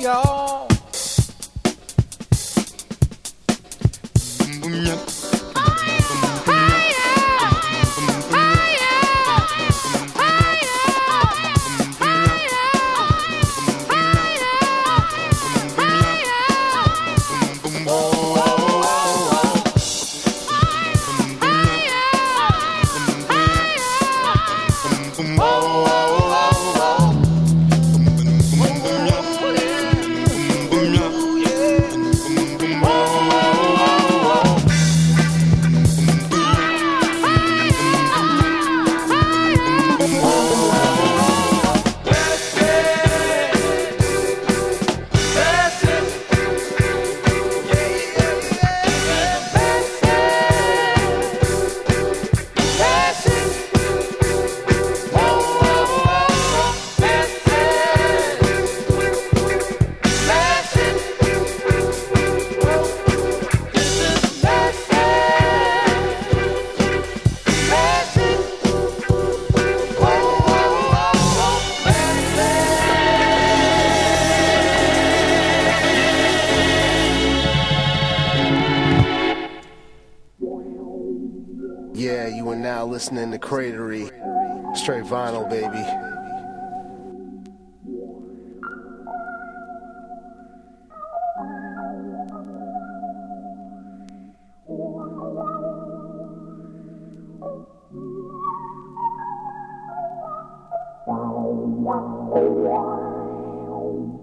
listening wow wow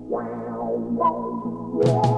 wow wow wow.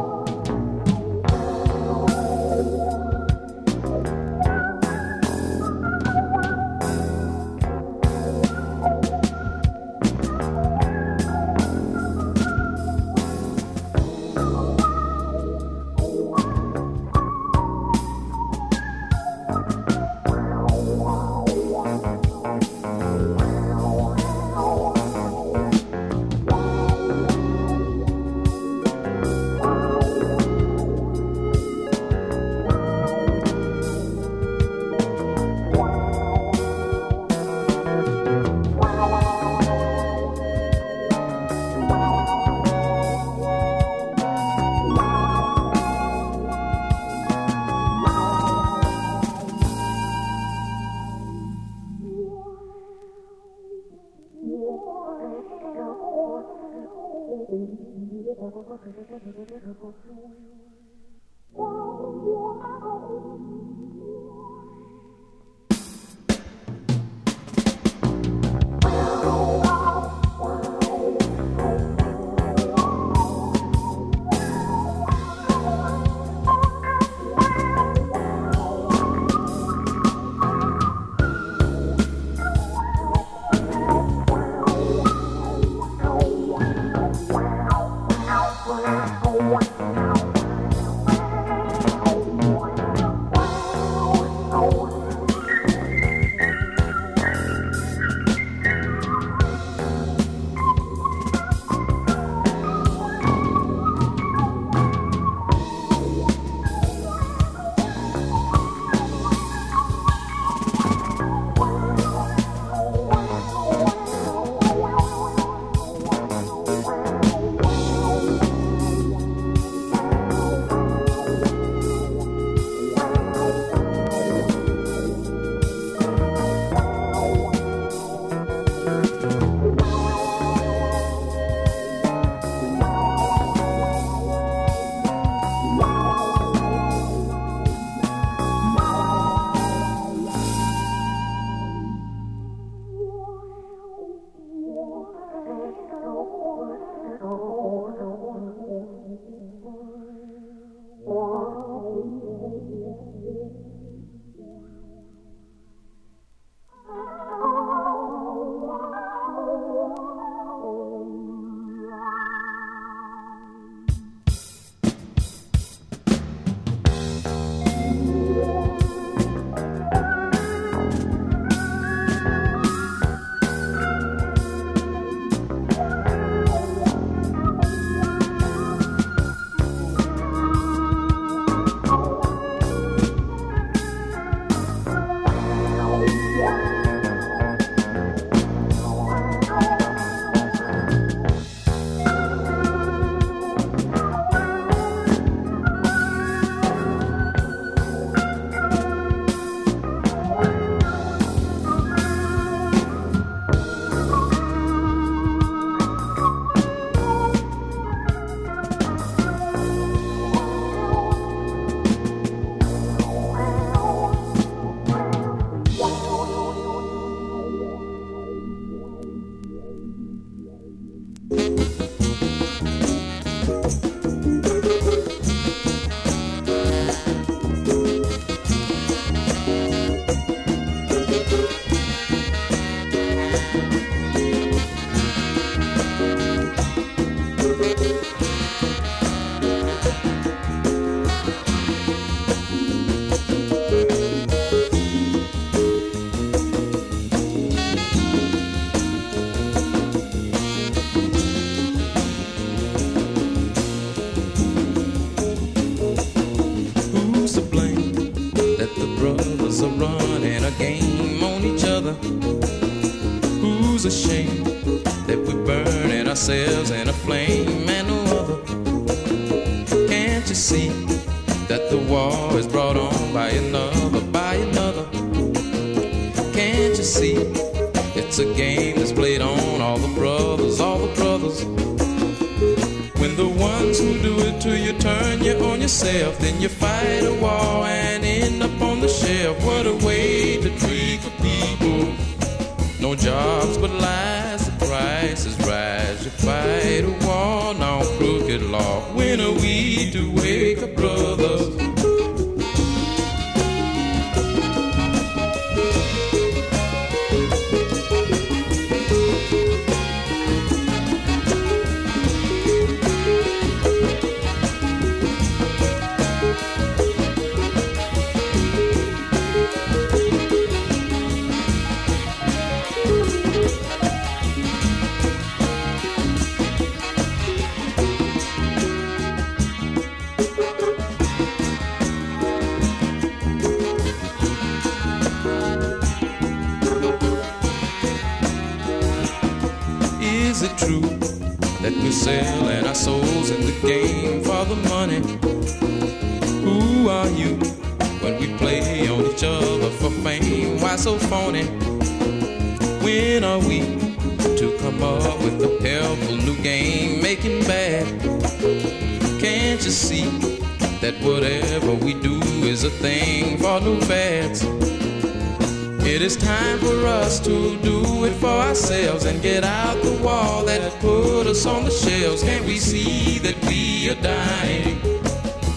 and get out the wall that put us on the shelves. Can't we see that we are dying?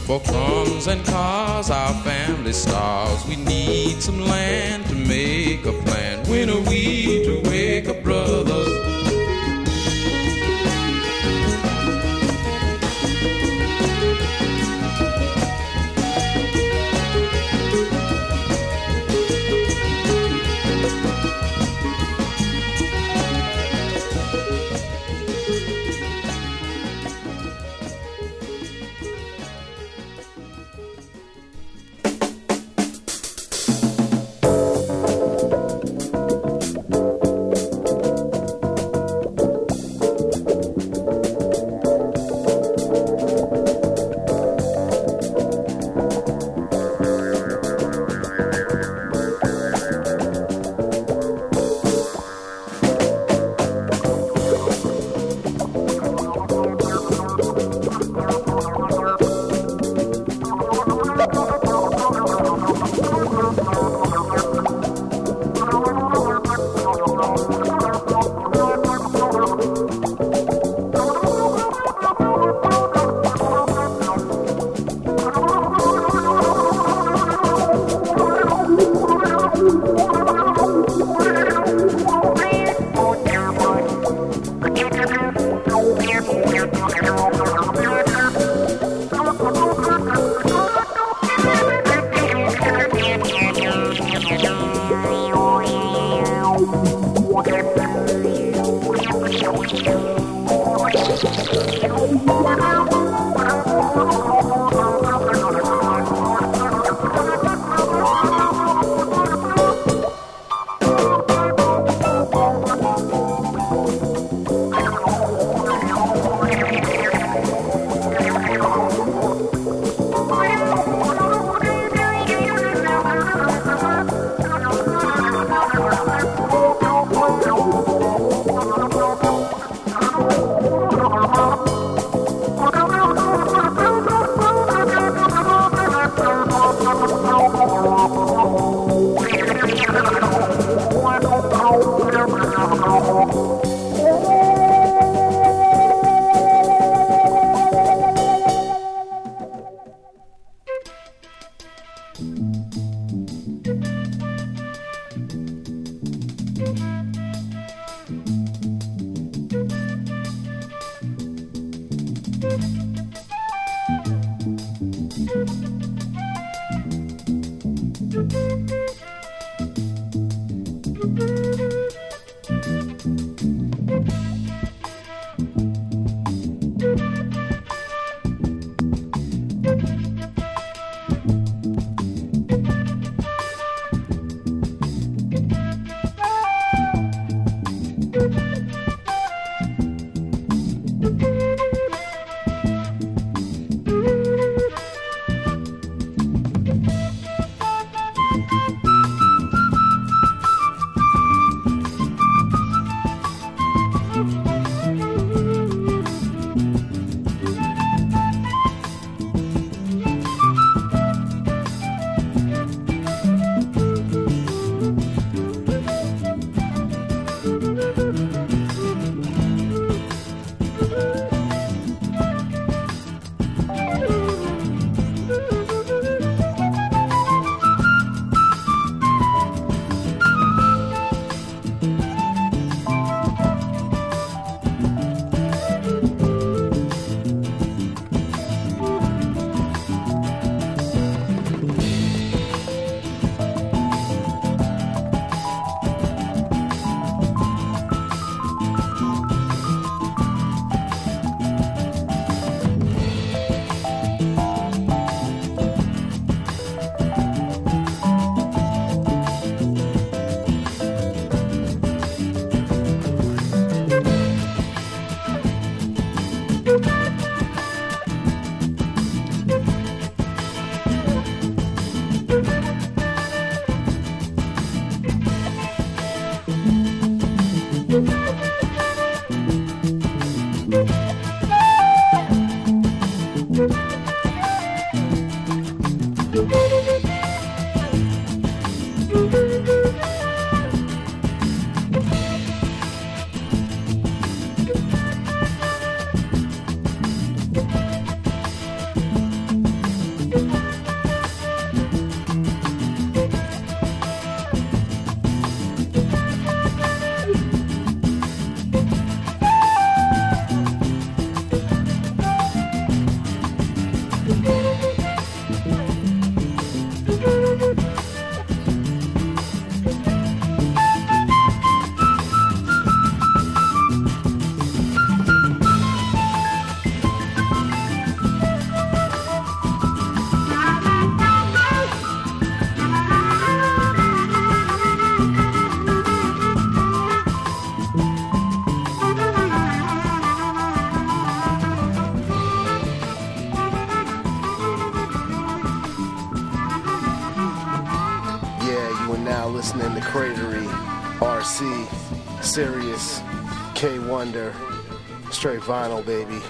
For crumbs and cars, our family starves. We need some land Wonder, straight vinyl, baby.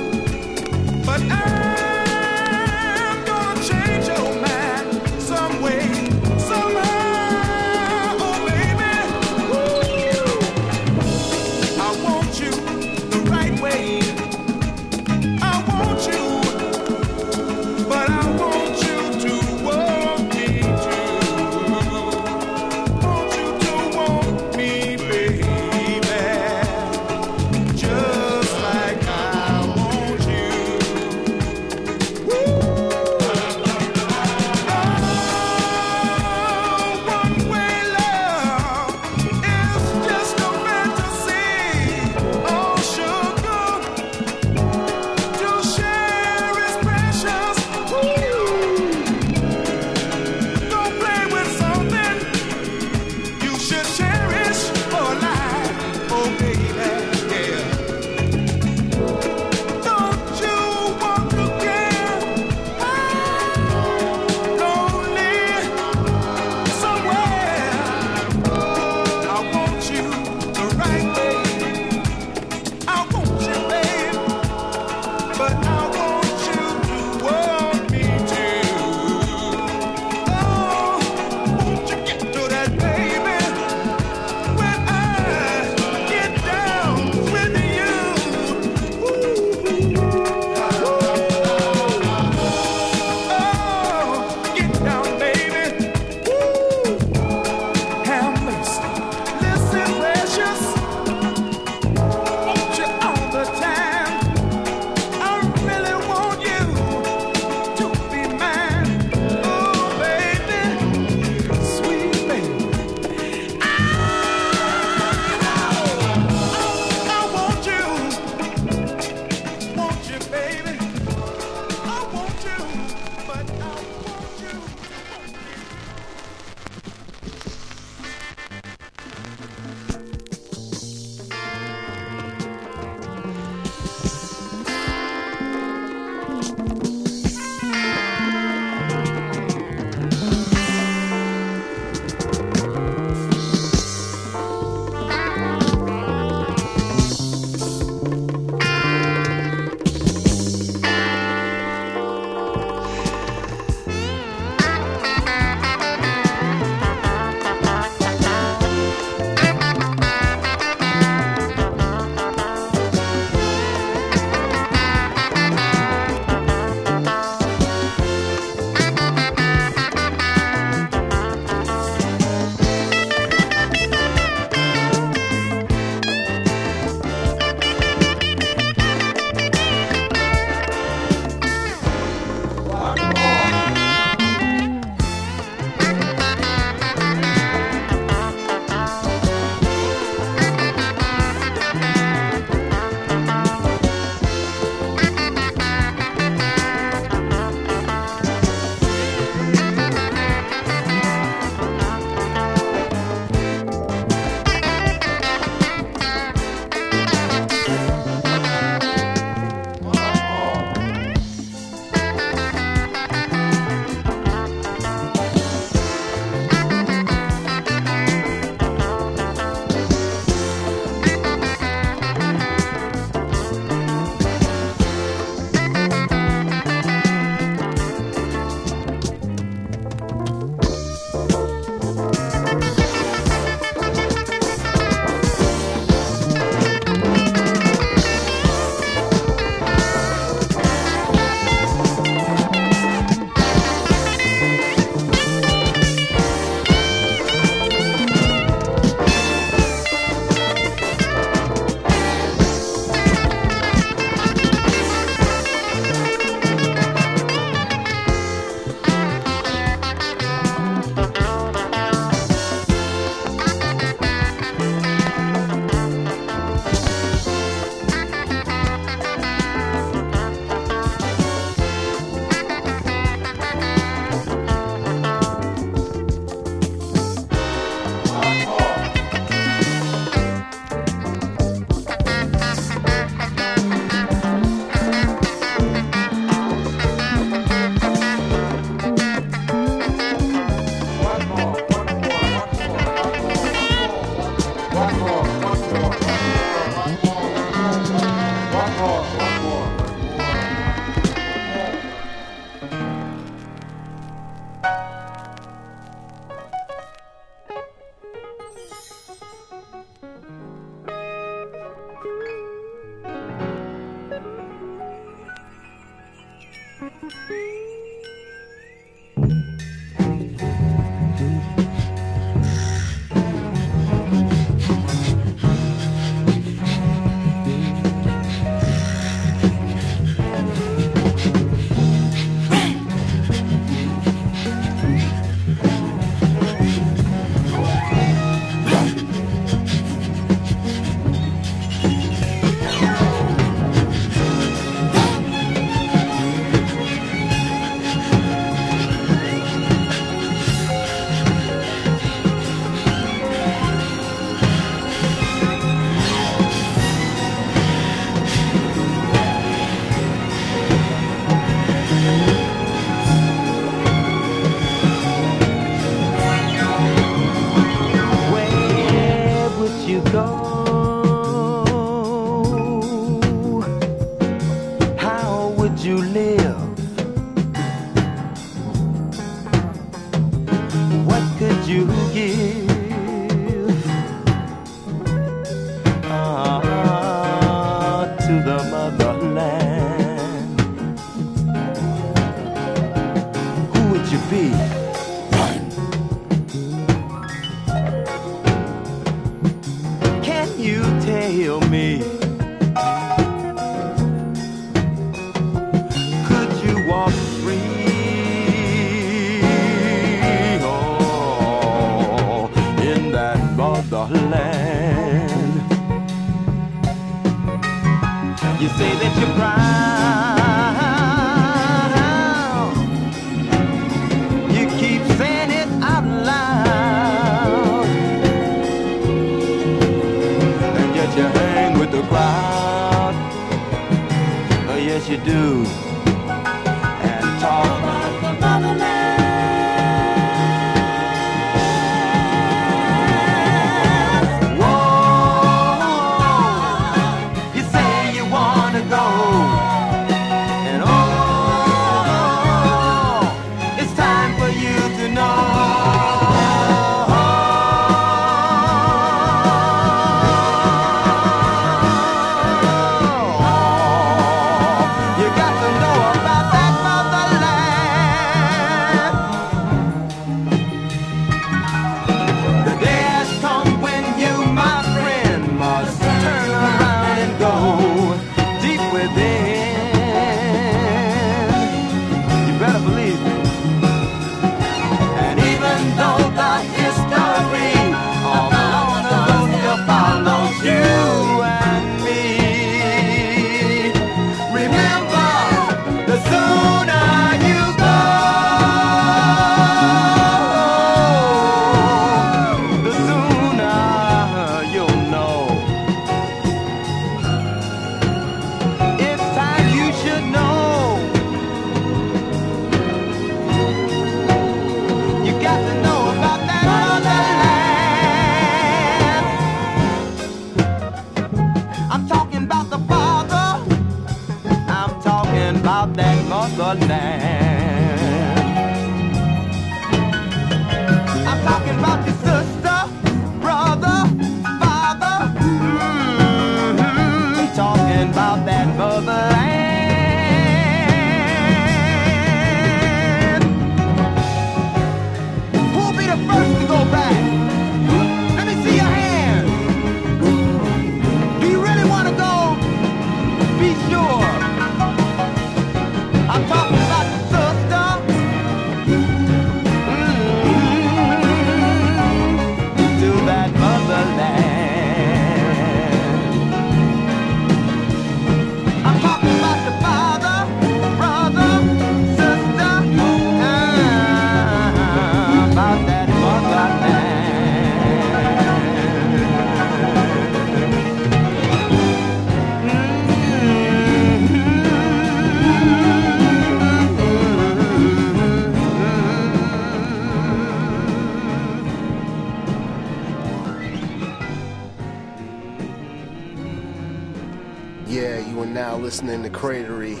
We're now listening to Cratery.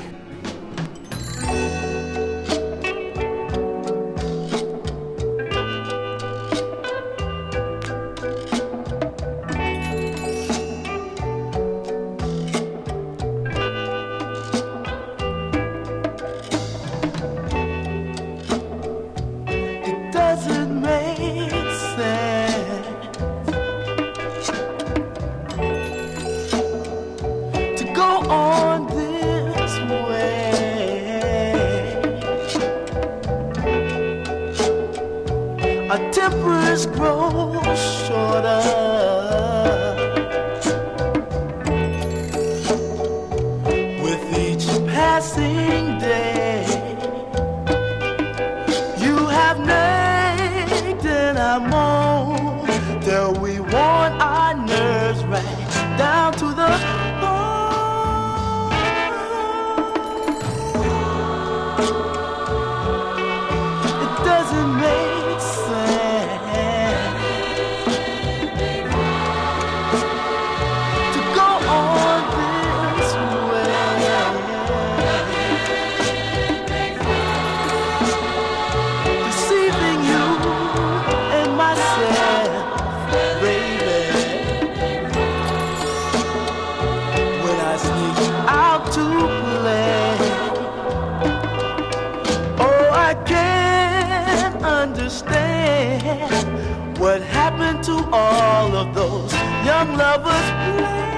all of those young lovers play.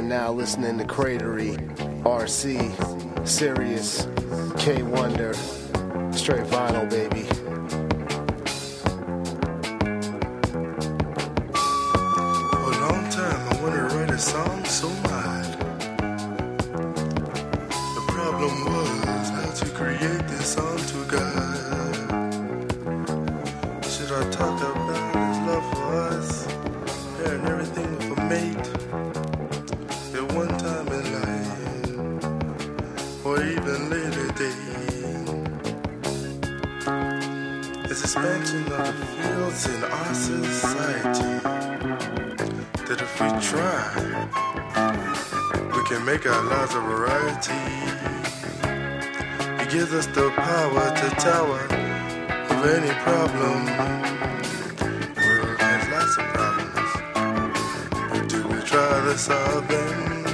Are now listening to Cratery, RC, Sirius, Kaewonder, straight vinyl, baby. We try, we can make our lives a variety. It gives us the power to tower of any problem. World has lots of problems, but do we try to solve them?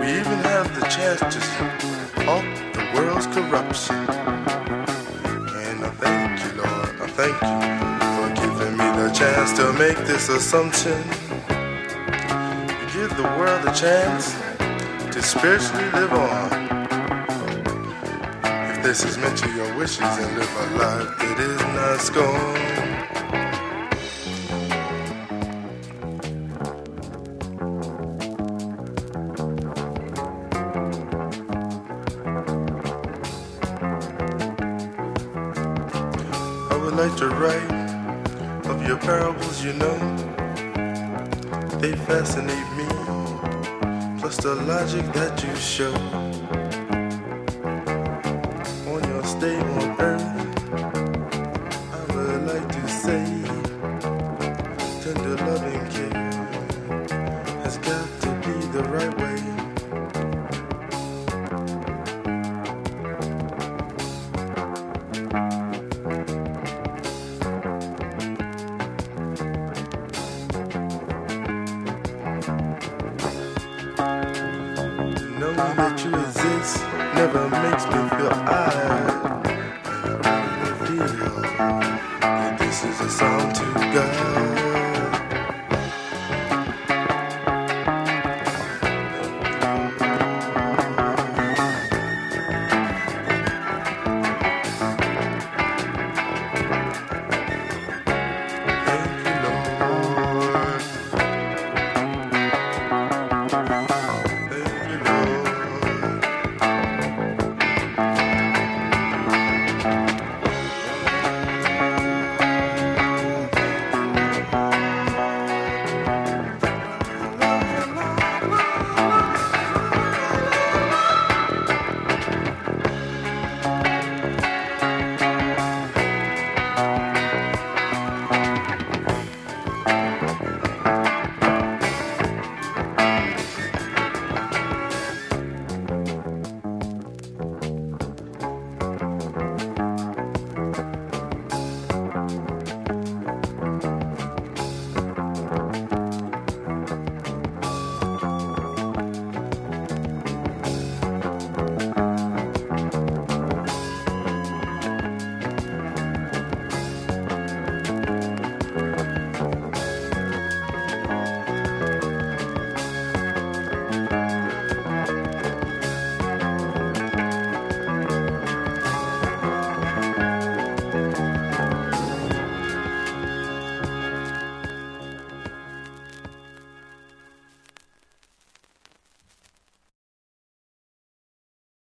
We even have the chance to halt the world's corruption. And I thank you, Lord, I thank you for giving me the chance to make this assumption. The world a chance to spiritually live on. If this is meant to your wishes and live a life that is not scorned. Logic that you show.